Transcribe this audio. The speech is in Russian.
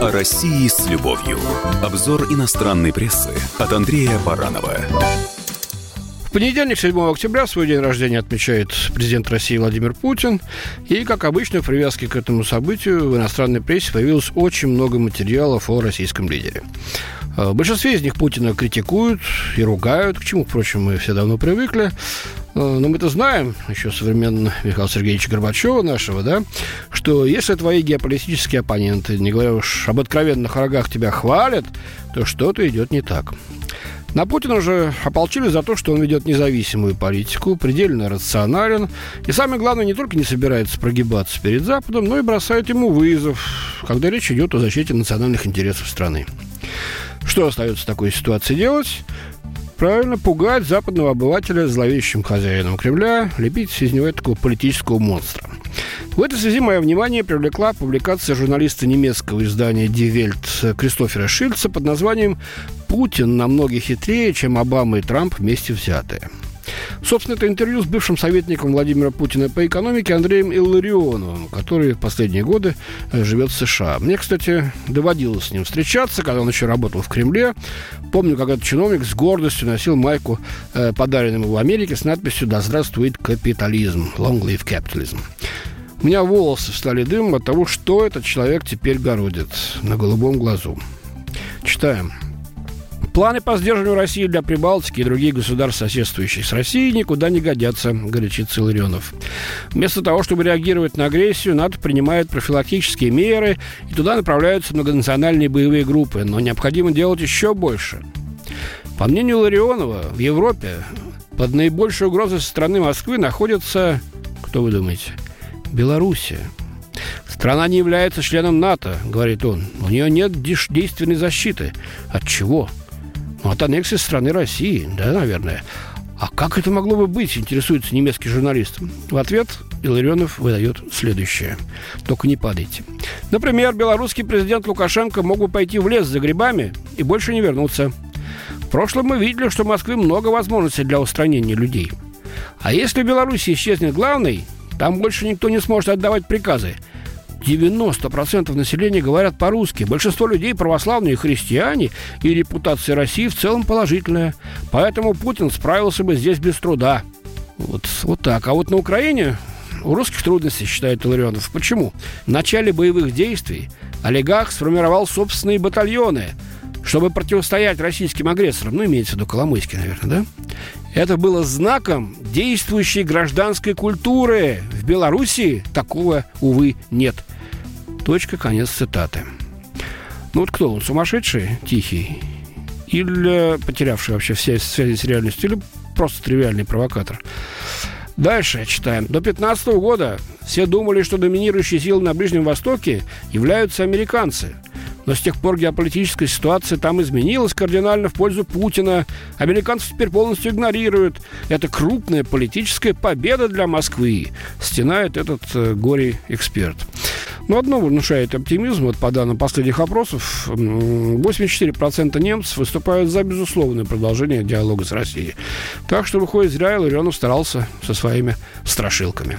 О России с любовью. Обзор иностранной прессы от Андрея Баранова. В понедельник, 7 октября, свой день рождения отмечает президент России Владимир Путин. И, как обычно, в привязке к этому событию в иностранной прессе появилось очень много материалов о российском лидере. В большинстве из них Путина критикуют и ругают, к чему, впрочем, мы все давно привыкли. Но мы-то знаем, еще современно Михаила Сергеевича Горбачева нашего, да, что если твои геополитические оппоненты, не говоря уж об откровенных врагах, тебя хвалят, то что-то идет не так. На Путина же ополчились за то, что он ведет независимую политику, предельно рационален, и самое главное, не только не собирается прогибаться перед Западом, но и бросает ему вызов, когда речь идет о защите национальных интересов страны. Что остается в такой ситуации делать? Правильно, пугать западного обывателя зловещим хозяином Кремля, лепить из него такого политического монстра. В этой связи мое внимание привлекла публикация журналиста немецкого издания Die Welt Кристофера Шильца под названием «Путин намного хитрее, чем Обама и Трамп вместе взятые». Собственно, это интервью с бывшим советником Владимира Путина по экономике Андреем Илларионовым, который в последние годы э, живет в США. Мне, кстати, доводилось с ним встречаться, когда он еще работал в Кремле. Помню, как этот чиновник с гордостью носил майку, э, подаренную ему в Америке, с надписью «Да здравствует капитализм» «Long live capitalism». У меня волосы стали дымом от того, что этот человек теперь городит на голубом глазу. Читаем. Планы по сдерживанию России для Прибалтики и других государств, соседствующих с Россией, никуда не годятся, горячится Ларионов. Вместо того, чтобы реагировать на агрессию, НАТО принимает профилактические меры, и туда направляются многонациональные боевые группы, но необходимо делать еще больше. По мнению Ларионова, в Европе под наибольшей угрозой со стороны Москвы находится, кто вы думаете, Белоруссия. Страна не является членом НАТО, говорит он. У нее нет действенной защиты. От чего? Ну, от аннексии страны России, да, наверное. А как это могло бы быть, интересуется немецкий журналист. В ответ Илларионов выдает следующее. Только не падайте. Например, белорусский президент Лукашенко мог бы пойти в лес за грибами и больше не вернуться. В прошлом мы видели, что в Москве много возможностей для устранения людей. А если в Беларуси исчезнет главный, там больше никто не сможет отдавать приказы. 90% населения говорят по-русски. Большинство людей православные христиане, и репутация России в целом положительная. Поэтому Путин справился бы здесь без труда. Вот, вот так. А вот на Украине у русских трудности, считает Илларионов. Почему? В начале боевых действий олигарх сформировал собственные батальоны, чтобы противостоять российским агрессорам. Ну, имеется в виду Коломойский, наверное, да? Это было знаком действующей гражданской культуры. В Белоруссии такого, увы, нет. Точка, конец цитаты. Ну вот кто он, сумасшедший, тихий? Или потерявший вообще все связи с реальностью? Или просто тривиальный провокатор? Дальше читаем. До 15 года все думали, что доминирующие силы на Ближнем Востоке являются американцы – но с тех пор геополитическая ситуация там изменилась кардинально в пользу Путина. Американцев теперь полностью игнорируют. Это крупная политическая победа для Москвы, стенает этот э, горе-эксперт. Но одно внушает оптимизм, вот по данным последних опросов, 84% немцев выступают за безусловное продолжение диалога с Россией. Так что, выходит, зря Илларионов старался со своими страшилками.